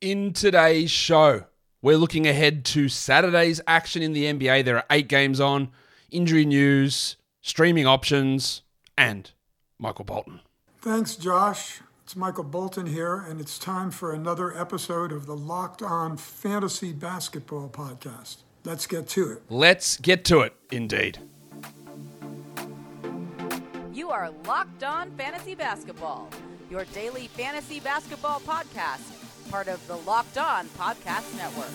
In today's show, we're looking ahead to Saturday's action in the NBA. There are eight games on, injury news, streaming options, and Michael Bolton. Thanks, Josh. It's Michael Bolton here, and it's time for another episode of the Locked On Fantasy Basketball Podcast. Let's get to it. Let's get to it, indeed. You are Locked On Fantasy Basketball, your daily fantasy basketball podcast, part of the Locked On Podcast Network.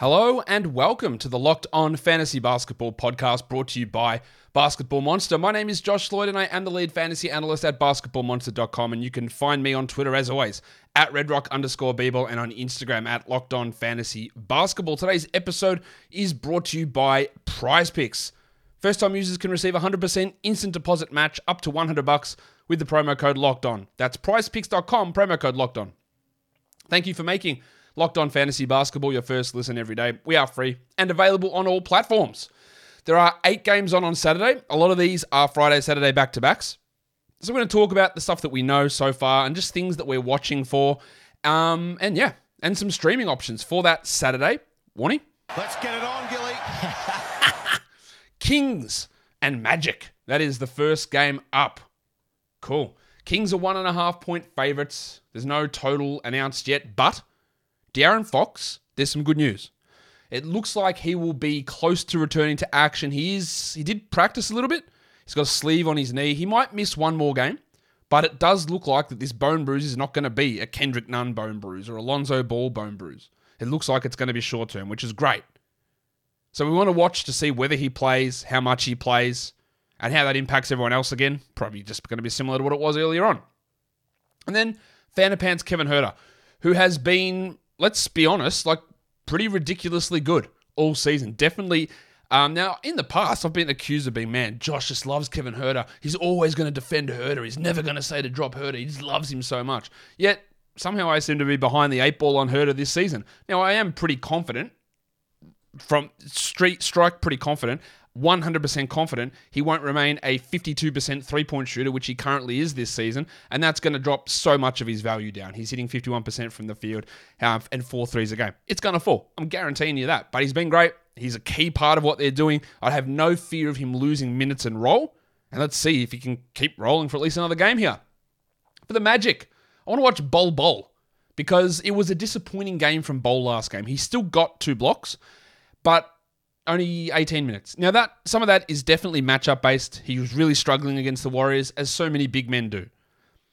Hello and welcome to the Locked On Fantasy Basketball podcast brought to you by Basketball Monster. My name is Josh Lloyd and I am the lead fantasy analyst at basketballmonster.com. And you can find me on Twitter as always at redrock underscore bball and on Instagram at Locked On Fantasy Basketball. Today's episode is brought to you by PrizePicks. First time users can receive 100% instant deposit match up to 100 bucks with the promo code Locked On. That's prizepicks.com, promo code Locked On. Thank you for making Locked On Fantasy Basketball your first listen every day. We are free and available on all platforms. There are eight games on on Saturday. A lot of these are Friday, Saturday back to backs. So we're going to talk about the stuff that we know so far and just things that we're watching for. Um, and yeah, and some streaming options for that Saturday. Warning. Let's get it on, Gilly. Kings and Magic. That is the first game up. Cool. Kings are one and a half point favorites. There's no total announced yet, but De'Aaron Fox, there's some good news. It looks like he will be close to returning to action. He is he did practice a little bit. He's got a sleeve on his knee. He might miss one more game, but it does look like that this bone bruise is not going to be a Kendrick Nunn bone bruise or a Lonzo Ball bone bruise. It looks like it's going to be short term, which is great. So we want to watch to see whether he plays, how much he plays, and how that impacts everyone else again. Probably just going to be similar to what it was earlier on. And then Fanapants Kevin Huerter, who has been, let's be honest, like pretty ridiculously good all season. Definitely. Um, now, in the past, I've been accused of being, man, Josh just loves Kevin Huerter. He's always going to defend Huerter. He's never going to say to drop Huerter. He just loves him so much. Yet, somehow I seem to be behind the eight ball on Huerter this season. Now, I am pretty confident from street strike, pretty confident. 100% confident he won't remain a 52% three point shooter, which he currently is this season, and that's going to drop so much of his value down. He's hitting 51% from the field uh, and four threes a game. It's going to fall. I'm guaranteeing you that. But he's been great. He's a key part of what they're doing. I have no fear of him losing minutes and roll. And let's see if he can keep rolling for at least another game here. For the Magic, I want to watch Bol Bol because it was a disappointing game from Bol last game. He still got two blocks, but only 18 minutes. Now that some of that is definitely matchup based. He was really struggling against the Warriors, as so many big men do.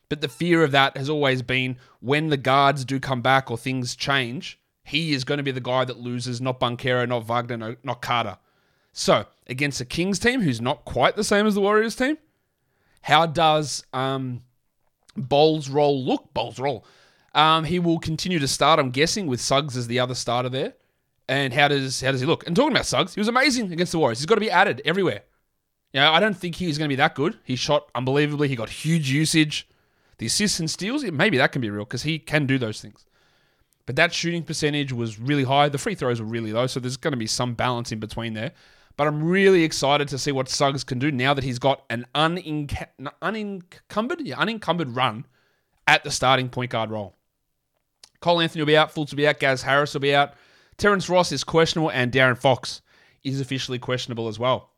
But the fear of that has always been when the guards do come back or things change, he is going to be the guy that loses, not Banchero, not Wagner, no, not Carter. So against a Kings team who's not quite the same as the Warriors team, how does um, Bol's role look? Bol's role. Um, he will continue to start, I'm guessing, with Suggs as the other starter there. And how does how does he look? And talking about Suggs, he was amazing against the Warriors. He's got to be added everywhere. You know, I don't think he's going to be that good. He shot unbelievably. He got huge usage. The assists and steals, maybe that can be real because he can do those things. But that shooting percentage was really high. The free throws were really low, so there's going to be some balance in between there. But I'm really excited to see what Suggs can do now that he's got an unencumbered, yeah, unencumbered run at the starting point guard role. Cole Anthony will be out, Fultz will be out, Gaz Harris will be out. Terrence Ross is questionable, and De'Aaron Fox is officially questionable as well.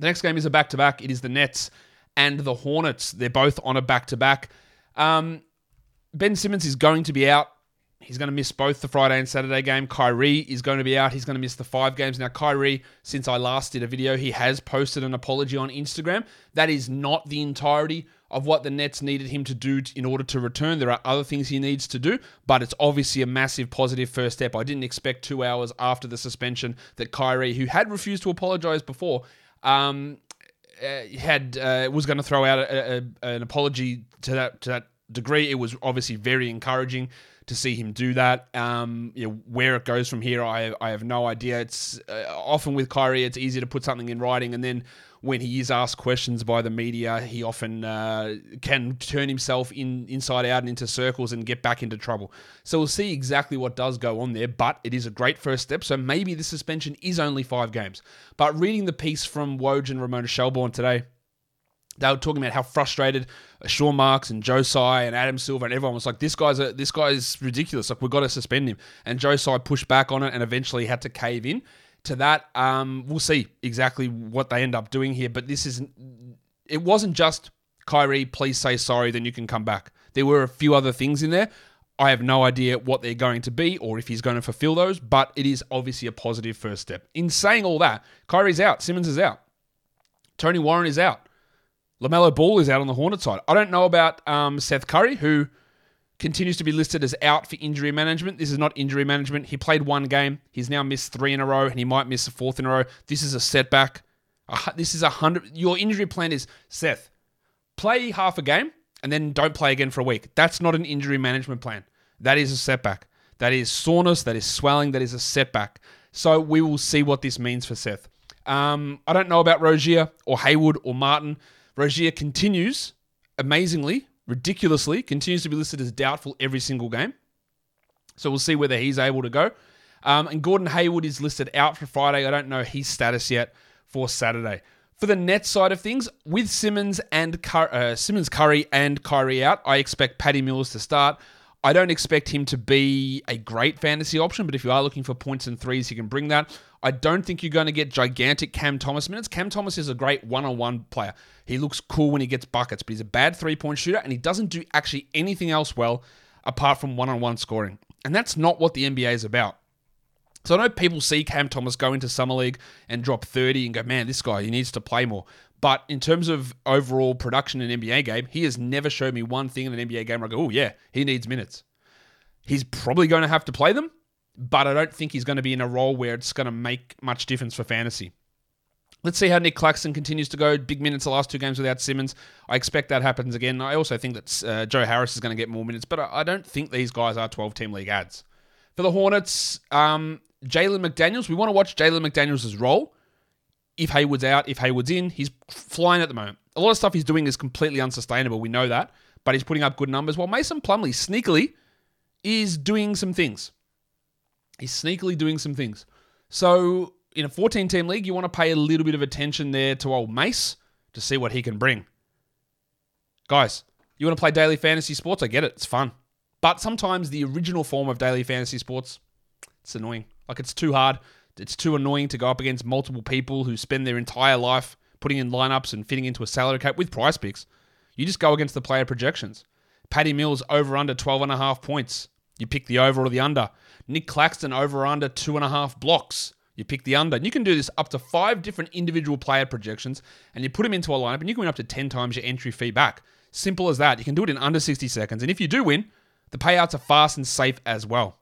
The next game is a back to back. It is the Nets and the Hornets. They're both on a back to back. Ben Simmons is going to be out. He's going to miss both the Friday and Saturday game. Kyrie is going to be out. He's going to miss the five games. Now, Kyrie, since I last did a video, he has posted an apology on Instagram. That is not the entirety of what the Nets needed him to do in order to return. There are other things he needs to do, but it's obviously a massive positive first step. I didn't expect two hours after the suspension that Kyrie, who had refused to apologize before, um, uh, had uh, was going to throw out a, a, an apology to that to that degree. It was obviously very encouraging to see him do that. Um, you know, where it goes from here, I I have no idea. It's uh, often with Kyrie, it's easy to put something in writing, and then when he is asked questions by the media, he often uh, can turn himself in inside out and into circles and get back into trouble. So we'll see exactly what does go on there, but it is a great first step. So maybe the suspension is only five games. But reading the piece from Woj and Ramona Shelburne today, they were talking about how frustrated Sean Marks and Joe Tsai and Adam Silver and everyone was like, this guy's a, this guy is ridiculous. Like we've got to suspend him. And Joe Tsai pushed back on it and eventually had to cave in to that. Um, we'll see exactly what they end up doing here. But this isn't. It wasn't just Kyrie. Please say sorry, then you can come back. There were a few other things in there. I have no idea what they're going to be or if he's going to fulfill those, but it is obviously a positive first step. In saying all that, Kyrie's out, Simmons is out, Tony Warren is out. LaMelo Ball is out on the Hornet side. I don't know about um, Seth Curry, who continues to be listed as out for injury management. This is not injury management. He played one game. He's now missed three in a row, and he might miss a fourth in a row. This is a setback. Uh, this is a hundred. Your injury plan is Seth, play half a game and then don't play again for a week. That's not an injury management plan. That is a setback. That is soreness. That is swelling. That is a setback. So we will see what this means for Seth. Um, I don't know about Rozier or Hayward or Martin. Rozier continues, amazingly, ridiculously, continues to be listed as doubtful every single game. So we'll see whether he's able to go. Um, and Gordon Hayward is listed out for Friday. I don't know his status yet for Saturday. For the net side of things, with Simmons and Cur- uh, Simmons, Curry, and Kyrie out, I expect Patty Mills to start. I don't expect him to be a great fantasy option, but if you are looking for points and threes, he can bring that. I don't think you're going to get gigantic Cam Thomas minutes. Cam Thomas is a great one on one player. He looks cool when he gets buckets, but he's a bad three point shooter and he doesn't do actually anything else well apart from one on one scoring. And that's not what the NBA is about. So I know people see Cam Thomas go into Summer League and drop 30 and go, man, this guy, he needs to play more. But in terms of overall production in an NBA game, he has never showed me one thing in an NBA game where I go, oh, yeah, he needs minutes. He's probably going to have to play them, but I don't think he's going to be in a role where it's going to make much difference for fantasy. Let's see how Nic Claxton continues to go. Big minutes the last two games without Simmons. I expect that happens again. I also think that uh, Joe Harris is going to get more minutes, but I don't think these guys are 12 team league ads. For the Hornets, um, Jalen McDaniels, we want to watch Jalen McDaniels' role. If Hayward's out, if Hayward's in, he's flying at the moment. A lot of stuff he's doing is completely unsustainable. We know that, but he's putting up good numbers. While Mason Plumlee sneakily is doing some things. He's sneakily doing some things. So in a 14 team league, you want to pay a little bit of attention there to old Mace to see what he can bring. Guys, you want to play daily fantasy sports? I get it. It's fun. But sometimes the original form of daily fantasy sports, it's annoying. Like it's too hard. It's too annoying to go up against multiple people who spend their entire life putting in lineups and fitting into a salary cap with PrizePicks. You just go against the player projections. Patty Mills over under 12 and a half points. You pick the over or the under. Nic Claxton over or under two and a half blocks. You pick the under. And you can do this up to five different individual player projections and you put them into a lineup and you can win up to 10 times your entry fee back. Simple as that. You can do it in under 60 seconds. And if you do win, the payouts are fast and safe as well.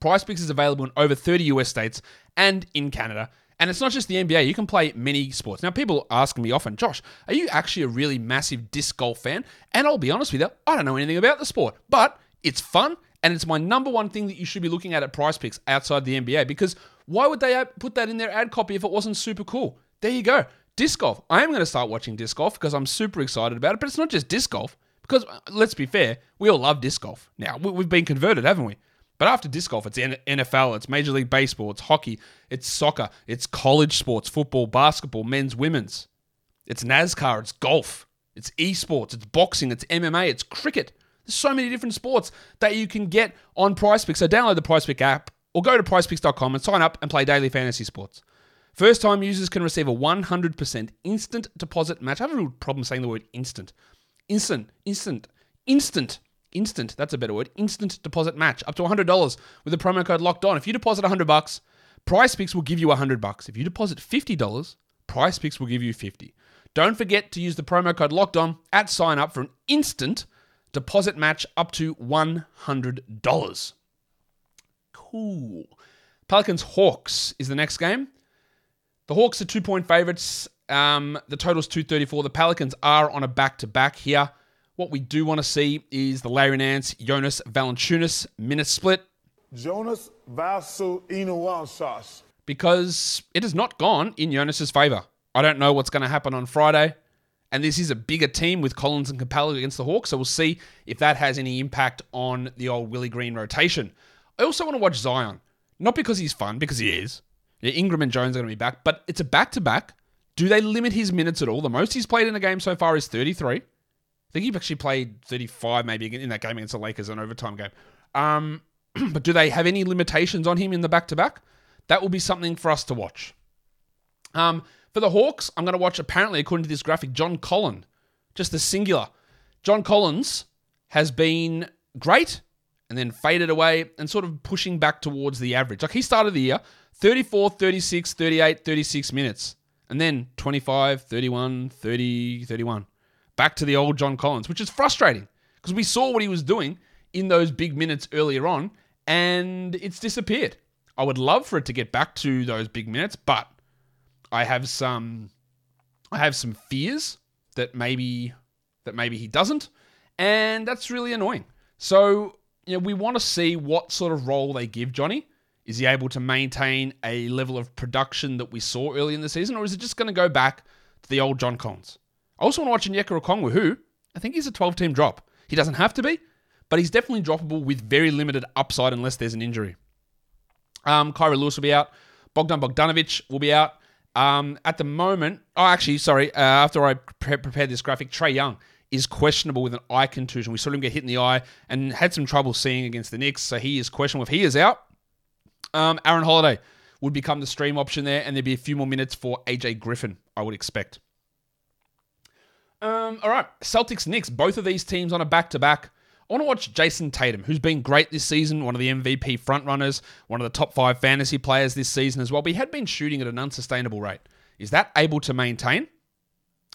PrizePicks is available in over 30 US states and in Canada. And it's not just the NBA, you can play many sports. Now, people ask me often, Josh, are you actually a really massive disc golf fan? And I'll be honest with you, I don't know anything about the sport, but it's fun and it's my number one thing that you should be looking at at PrizePicks outside the NBA because why would they put that in their ad copy if it wasn't super cool? There you go. Disc golf. I am going to start watching disc golf because I'm super excited about it, but it's not just disc golf. Because uh, let's be fair, we all love disc golf. Now, we've been converted, haven't we? But after disc golf, it's NFL, it's Major League Baseball, it's hockey, it's soccer, it's college sports, football, basketball, men's, women's. It's NASCAR, it's golf, it's esports, it's boxing, it's MMA, it's cricket. There's so many different sports that you can get on PrizePicks. So download the PrizePick app or go to PrizePicks.com and sign up and play daily fantasy sports. First time users can receive a 100% instant deposit match. I have a real problem saying the word instant. Instant, instant, instant, instant. That's a better word. Instant deposit match up to $100 with the promo code locked on. If you deposit 100 bucks, PrizePicks will give you 100 bucks. If you deposit $50, PrizePicks will give you 50. Don't forget to use the promo code locked on at sign up for an instant deposit match up to $100. Cool. Pelicans Hawks is the next game. The Hawks are two point favorites. Um, the total's 234. The Pelicans are on a back to back here. What we do want to see is the Larry Nance, Jonas Valanciunas minute split. Jonas Valanciunas. Because it has not gone in Jonas's favor. I don't know what's going to happen on Friday. And this is a bigger team with Collins and Capela against the Hawks. So we'll see if that has any impact on the old Willie Green rotation. I also want to watch Zion. Not because he's fun, because he is. Yeah, Ingram and Jones are going to be back, but it's a back to back. Do they limit his minutes at all? The most he's played in a game so far is 33. I think he actually played 35 maybe in that game against the Lakers, an overtime game. Um, but do they have any limitations on him in the back to back? That will be something for us to watch. Um, for the Hawks, I'm going to watch, apparently, according to this graphic, John Collin. Just the singular. John Collins has been great and then faded away and sort of pushing back towards the average. Like he started the year 34, 36, 38, 36 minutes. And then 25, 31, 30, 31. Back to the old John Collins, which is frustrating because we saw what he was doing in those big minutes earlier on and it's disappeared. I would love for it to get back to those big minutes, but I have some I have some fears that maybe that maybe he doesn't, and that's really annoying. So, you know, we want to see what sort of role they give Johnny. Is he able to maintain a level of production that we saw early in the season, or is it just going to go back to the old John Collins? I also want to watch Onyeka Okongwu, who I think he's a 12 team drop. He doesn't have to be, but he's definitely droppable with very limited upside unless there's an injury. Um, Kira Lewis will be out. Bogdan Bogdanovic will be out. Um, at the moment, oh, actually, sorry, uh, after I pre- prepared this graphic, Trae Young is questionable with an eye contusion. We saw him get hit in the eye and had some trouble seeing against the Knicks, so he is questionable. If he is out, um, Aaron Holiday would become the stream option there, and there'd be a few more minutes for AJ Griffin, I would expect. Um, all right, Celtics Knicks, both of these teams on a back to back. I want to watch Jayson Tatum, who's been great this season, one of the MVP frontrunners, one of the top five fantasy players this season as well. But he had been shooting at an unsustainable rate. Is that able to maintain?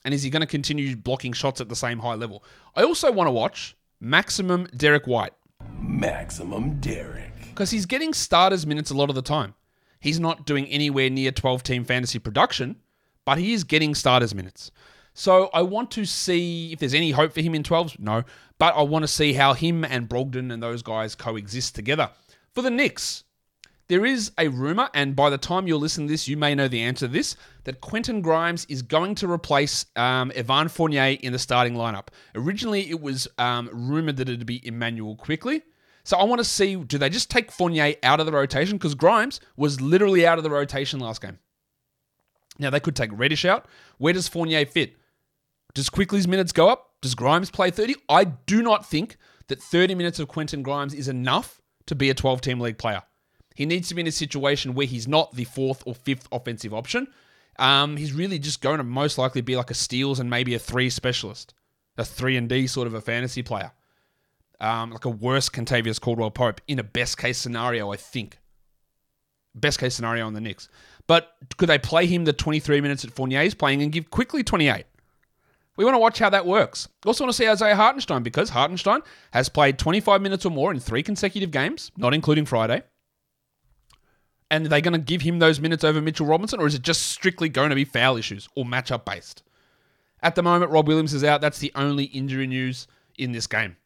And is he going to continue blocking shots at the same high level? I also want to watch Maximum Derrick White. Maximum Derrick. Because he's getting starters minutes a lot of the time. He's not doing anywhere near 12 team fantasy production, but he is getting starters minutes. So I want to see if there's any hope for him in 12s. No. But I want to see how him and Brogdon and those guys coexist together. For the Knicks, there is a rumor, and by the time you're listening to this, you may know the answer to this, that Quentin Grimes is going to replace um, Evan Fournier in the starting lineup. Originally, it was um, rumored that it'd be Immanuel Quickley. So I want to see, do they just take Fournier out of the rotation? Because Grimes was literally out of the rotation last game. Now, they could take Reddish out. Where does Fournier fit? Does Quickley's minutes go up? Does Grimes play 30? I do not think that 30 minutes of Quentin Grimes is enough to be a 12 team league player. He needs to be in a situation where he's not the fourth or fifth offensive option. Um, he's really just going to most likely be like a steals and maybe a three specialist, a three and D sort of a fantasy player, um, like a worse Kentavious Caldwell Pope in a best case scenario, I think. Best case scenario on the Knicks. But could they play him the 23 minutes that Fournier is playing and give Quickley 28? We want to watch how that works. Also want to see Isaiah Hartenstein because Hartenstein has played 25 minutes or more in three consecutive games, not including Friday. And are they going to give him those minutes over Mitchell Robinson, or is it just strictly going to be foul issues or matchup based? At the moment, Rob Williams is out. That's the only injury news in this game.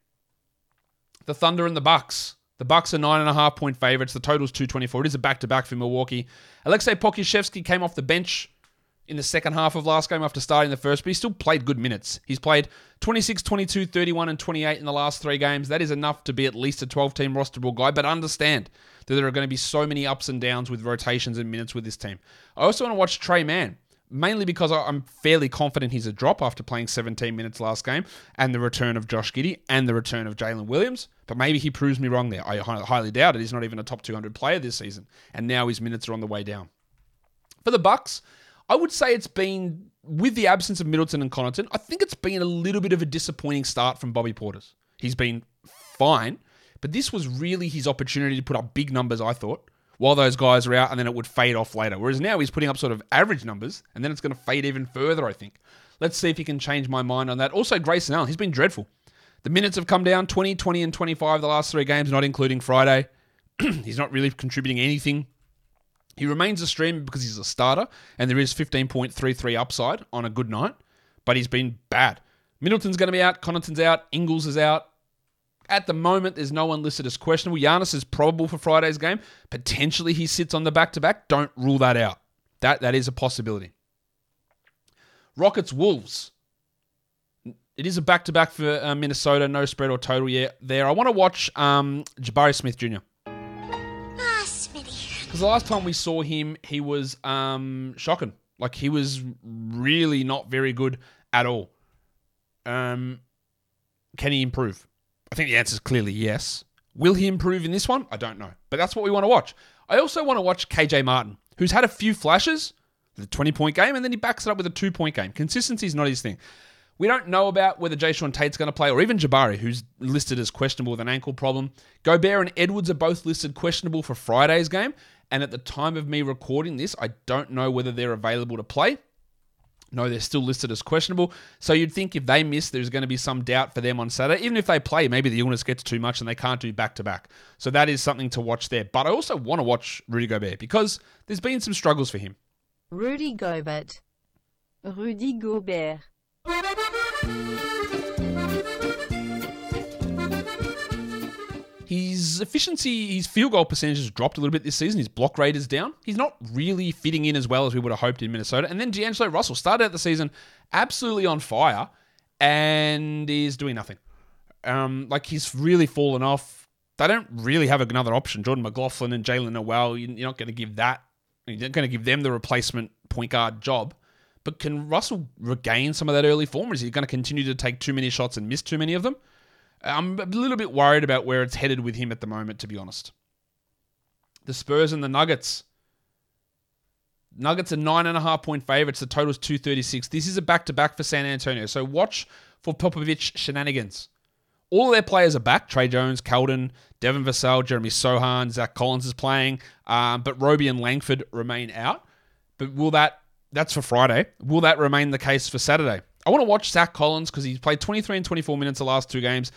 The Thunder and the Bucks. The Bucks are nine and a half point favorites. The total's 224. It is a back to back for Milwaukee. Alexei Pokusevski came off the bench in the second half of last game after starting the first, but he still played good minutes. He's played 26, 22, 31, and 28 in the last three games. That is enough to be at least a 12 team rosterable guy, but understand that there are going to be so many ups and downs with rotations and minutes with this team. I also want to watch Tre Mann, mainly because I'm fairly confident he's a drop after playing 17 minutes last game, and the return of Josh Giddey and the return of Jalen Williams. But maybe he proves me wrong there. I highly doubt it. He's not even a top 200 player this season, and now his minutes are on the way down. For the Bucks, I would say it's been, with the absence of Middleton and Connaughton, I think it's been a little bit of a disappointing start from Bobby Portis. He's been fine, but this was really his opportunity to put up big numbers, I thought, while those guys are out, and then it would fade off later. Whereas now he's putting up sort of average numbers, and then it's going to fade even further, I think. Let's see if he can change my mind on that. Also, Grayson Allen, he's been dreadful. The minutes have come down 20, 20, and 25 the last three games, not including Friday. he's not really contributing anything he remains a streamer because he's a starter, and there is 15.33 upside on a good night, but he's been bad. Middleton's going to be out, Connaughton's out, Ingles is out. At the moment, there's no one listed as questionable. Giannis is probable for Friday's game. Potentially, he sits on the back to back. Don't rule that out. That that is a possibility. Rockets Wolves. It is a back to back for uh, Minnesota. No spread or total yet there. I want to watch um, Jabari Smith Jr. Because the last time we saw him, he was um, shocking. Like he was really not very good at all. Um, can he improve? I think the answer is clearly yes. Will he improve in this one? I don't know. But that's what we want to watch. I also want to watch KJ Martin, who's had a few flashes, the 20 point game, and then he backs it up with a two point game. Consistency is not his thing. We don't know about whether Jae'Sean Tate's going to play or even Jabari, who's listed as questionable with an ankle problem. Gobert and Edwards are both listed questionable for Friday's game. And at the time of me recording this, I don't know whether they're available to play. No, they're still listed as questionable. So you'd think if they miss, there's going to be some doubt for them on Saturday. Even if they play, maybe the illness gets too much and they can't do back to back. So that is something to watch there. But I also want to watch Rudy Gobert because there's been some struggles for him. Rudy Gobert. Rudy Gobert. His efficiency, his field goal percentage has dropped a little bit this season. His block rate is down. He's not really fitting in as well as we would have hoped in Minnesota. And then D'Angelo Russell started out the season absolutely on fire and is doing nothing. Um, like he's really fallen off. They don't really have another option. Jordan McLaughlin and Jaylen Nowell, you're not going to give that. You're not going to give them the replacement point guard job. But can Russell regain some of that early form? Or is he going to continue to take too many shots and miss too many of them? I'm a little bit worried about where it's headed with him at the moment, to be honest. The Spurs and the Nuggets. Nuggets are nine and a half point favorites. The total is 236. This is a back to back for San Antonio. So watch for Popovich shenanigans. All their players are back. Tre Jones, Keldon, Devin Vassell, Jeremy Sochan, Zach Collins is playing. Um, but Roby and Langford remain out. But will that, that's for Friday. Will that remain the case for Saturday? I want to watch Zach Collins because he's played 23 and 24 minutes the last two games.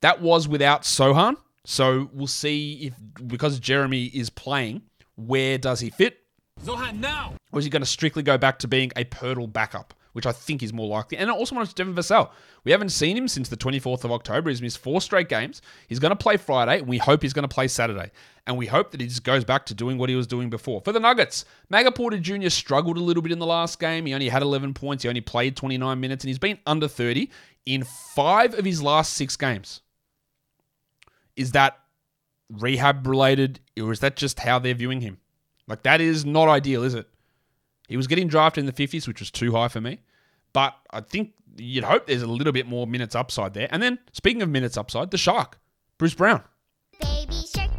That was without Sochan. So we'll see if, because Jeremy is playing, where does he fit? Zohan now. Or is he going to strictly go back to being a Poeltl backup, which I think is more likely? And I also want to Devin Vassell. We haven't seen him since the 24th of October. He's missed four straight games. He's going to play Friday, and we hope he's going to play Saturday. And we hope that he just goes back to doing what he was doing before. For the Nuggets, Maga Porter Jr. struggled a little bit in the last game. He only had 11 points. He only played 29 minutes, and he's been under 30 in five of his last six games. Is that rehab related, or is that just how they're viewing him? Like, that is not ideal, is it? He was getting drafted in the 50s, which was too high for me. But I think you'd hope there's a little bit more minutes upside there. And then, speaking of minutes upside, the Shark, Bruce Brown. Shark.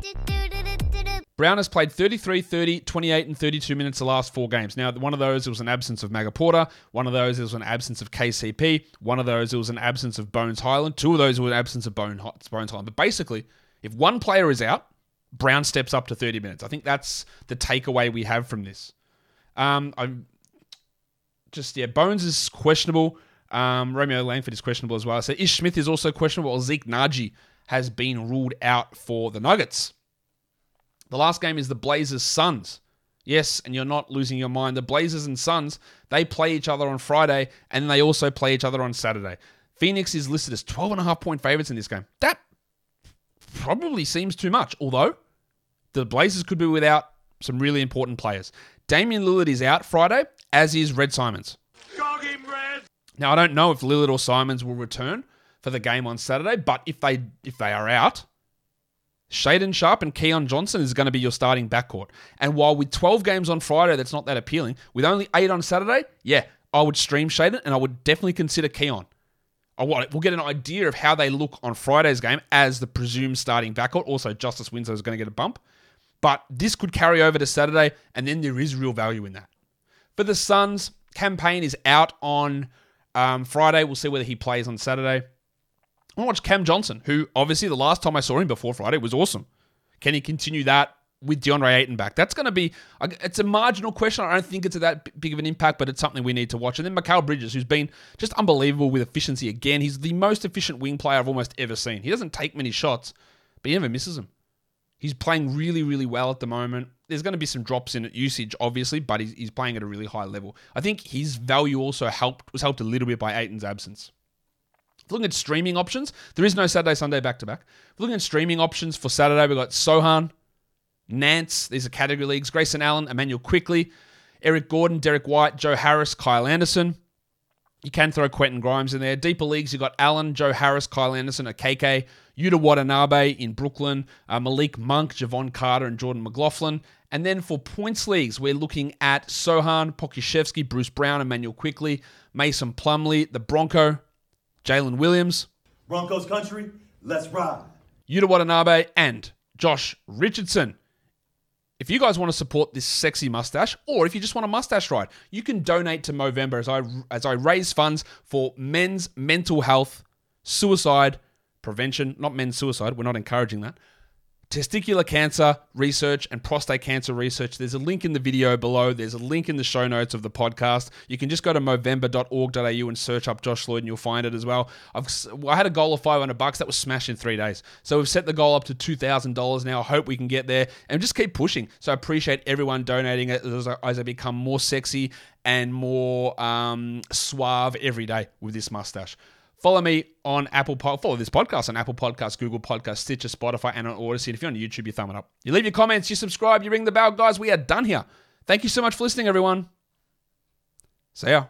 Brown has played 33, 30, 28, and 32 minutes the last four games. Now, one of those, it was an absence of Maga Porter. One of those, it was an absence of KCP. One of those, it was an absence of Bones Hyland. Two of those were an absence of Bone, Bones Hyland. But basically, if one player is out, Brown steps up to 30 minutes. I think that's the takeaway we have from this. Um, I'm just, yeah, Bones is questionable. Um, Romeo Langford is questionable as well. So Ish Smith is also questionable. While Zeke Nnaji has been ruled out for the Nuggets. The last game is the Blazers Suns. Yes, and you're not losing your mind. The Blazers and Suns, they play each other on Friday and they also play each other on Saturday. Phoenix is listed as 12 and a half point favorites in this game. That probably seems too much, although the Blazers could be without some really important players. Damian Lillard is out Friday, as is Red Simons. Him, Red. Now I don't know if Lillard or Simons will return for the game on Saturday, but if they if they are out, Shaedon Sharpe and Keon Johnson is going to be your starting backcourt. And while with 12 games on Friday, that's not that appealing. With only eight on Saturday, yeah, I would stream Shaedon and I would definitely consider Keon. I want We'll get an idea of how they look on Friday's game as the presumed starting backcourt. Also, Justice Winslow is going to get a bump. But this could carry over to Saturday, and then there is real value in that. For the Suns, campaign is out on um, Friday. We'll see whether he plays on Saturday. I want to watch Cam Johnson, who obviously the last time I saw him before Friday was awesome. Can he continue that with DeAndre Ayton back? That's going to be, it's a marginal question. I don't think it's that big of an impact, but it's something we need to watch. And then Mikal Bridges, who's been just unbelievable with efficiency again. He's the most efficient wing player I've almost ever seen. He doesn't take many shots, but he never misses them. He's playing really, really well at the moment. There's going to be some drops in usage, obviously, but he's, he's playing at a really high level. I think his value also helped was helped a little bit by Ayton's absence. Looking at streaming options, there is no Saturday, Sunday back to back. Looking at streaming options for Saturday, we've got Sochan, Nance, these are category leagues, Grayson Allen, Immanuel Quickley, Eric Gordon, Derrick White, Joe Harris, Kyle Anderson. You can throw Quentin Grimes in there. Deeper leagues, you've got Allen, Joe Harris, Kyle Anderson, a KK, Yuta Watanabe in Brooklyn, uh, Malik Monk, Jevon Carter, and Jordan McLaughlin. And then for points leagues, we're looking at Sochan, Pokusevski, Bruce Brown, Immanuel Quickley, Mason Plumlee, the Bronco, Jalen Williams, Broncos country, let's ride. Yuta Watanabe, and Josh Richardson. If you guys want to support this sexy mustache, or if you just want a mustache ride, you can donate to Movember as I as I raise funds for men's mental health, suicide prevention, not men's suicide. We're not encouraging that. Testicular cancer research and prostate cancer research. There's a link in the video below. There's a link in the show notes of the podcast. You can just go to movember.org.au and search up Josh Lloyd and you'll find it as well. I've, I had a goal of 500 bucks that was smashed in three days. So we've set the goal up to $2,000 now. I hope we can get there and just keep pushing. So I appreciate everyone donating as I, as I become more sexy and more um, suave every day with this mustache. Follow me on Apple Pod. Follow this podcast on Apple Podcasts, Google Podcasts, Stitcher, Spotify, and on Audacy. And if you're on YouTube, you thumb it up. You leave your comments, you subscribe, you ring the bell, guys. We are done here. Thank you so much for listening, everyone. See ya.